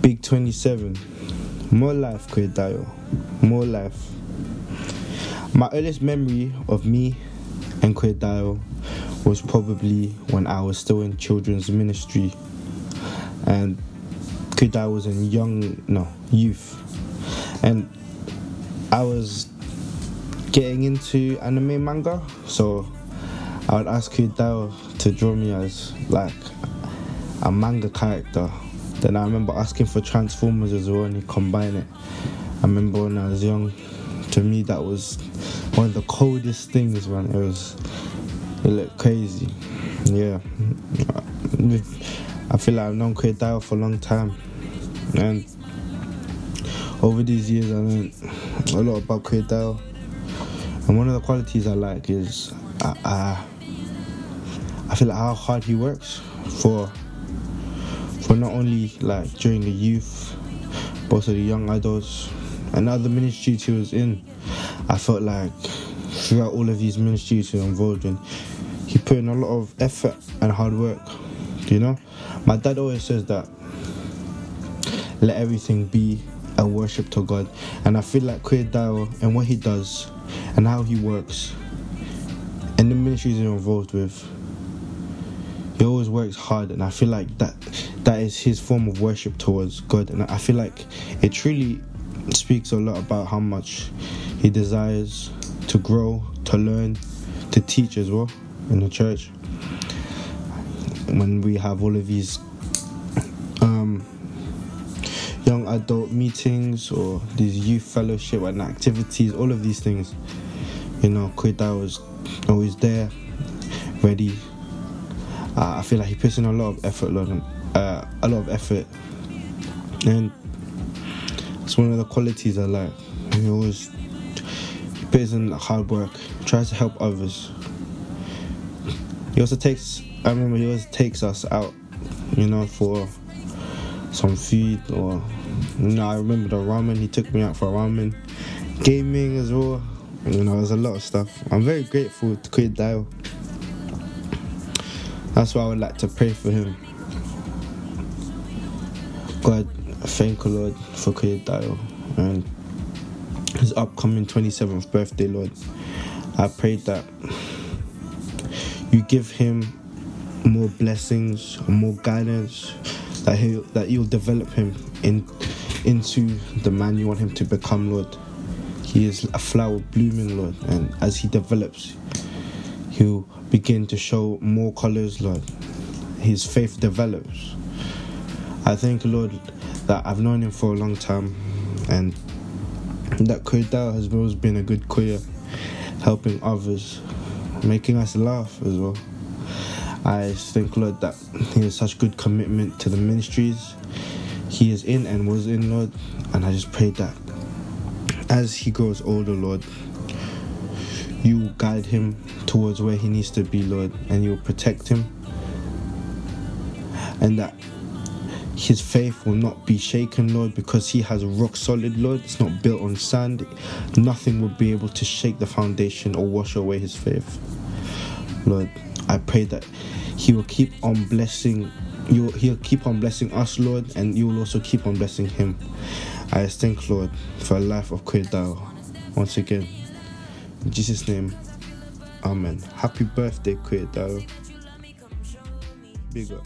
Big 27. More life, Kwedayo. More life. My earliest memory of me and Kwedayo was probably when I was still in children's ministry. And Kwedayo was in young, no, youth. And I was getting into anime manga, so I would ask Kwedayo to draw me as like a manga character. Then I remember asking for Transformers as well, and he combined it. I remember when I was young, to me that was one of the coldest things, man. It was, it looked crazy. Yeah, I feel like I've known Kwedayo for a long time, and over these years I learned a lot about Kwedayo. And one of the qualities I like is I, I, I feel like how hard he works for for not only like during the youth, but also the young adults and other ministries he was in. I felt like throughout all of these ministries he was involved in, he put in a lot of effort and hard work. You know, my dad always says that let everything be a worship to God, and I feel like Kwedayo and what he does and how he works and the ministries he's involved with he always works hard and i feel like that that is his form of worship towards god. And i feel like it truly speaks a lot about how much he desires to grow to learn to teach as well in the church. When we have all of these um, young adult meetings or these youth fellowship and activities all of these things you know Kwedayo was always there ready uh, I feel like he puts in a lot of effort, uh, a lot of effort, and it's one of the qualities I like. He always puts in hard work, tries to help others. He also takes. I remember he always takes us out, you know, for some food or. You know, I remember the ramen. He took me out for ramen, gaming as well. You know, there's a lot of stuff. I'm very grateful to Kwedayo. That's why I would like to pray for him. God, thank you, Lord, for Kwedayo and his upcoming 27th birthday, Lord. I pray that you give him more blessings, more guidance, that he that you'll develop him in into the man you want him to become, Lord. He is a flower blooming, Lord, and as he develops, he'll begin to show more colors, Lord. His faith develops. I thank Lord that I've known him for a long time and that Kwedayo has always been a good kuya, helping others, making us laugh as well. I thank Lord that he has such good commitment to the ministries he is in and was in, Lord. And I just pray that as he grows older, Lord, you guide him towards where he needs to be, Lord, and you'll protect him. And that his faith will not be shaken, Lord, because he has a rock solid, Lord. It's not built on sand. Nothing will be able to shake the foundation or wash away his faith. Lord, I pray that he will keep on blessing you he'll keep on blessing us, Lord, and you will also keep on blessing him. I thank Lord for a life of Kwedayo once again. In Jesus' name, Amen. Happy birthday, Kwedayo. Big up.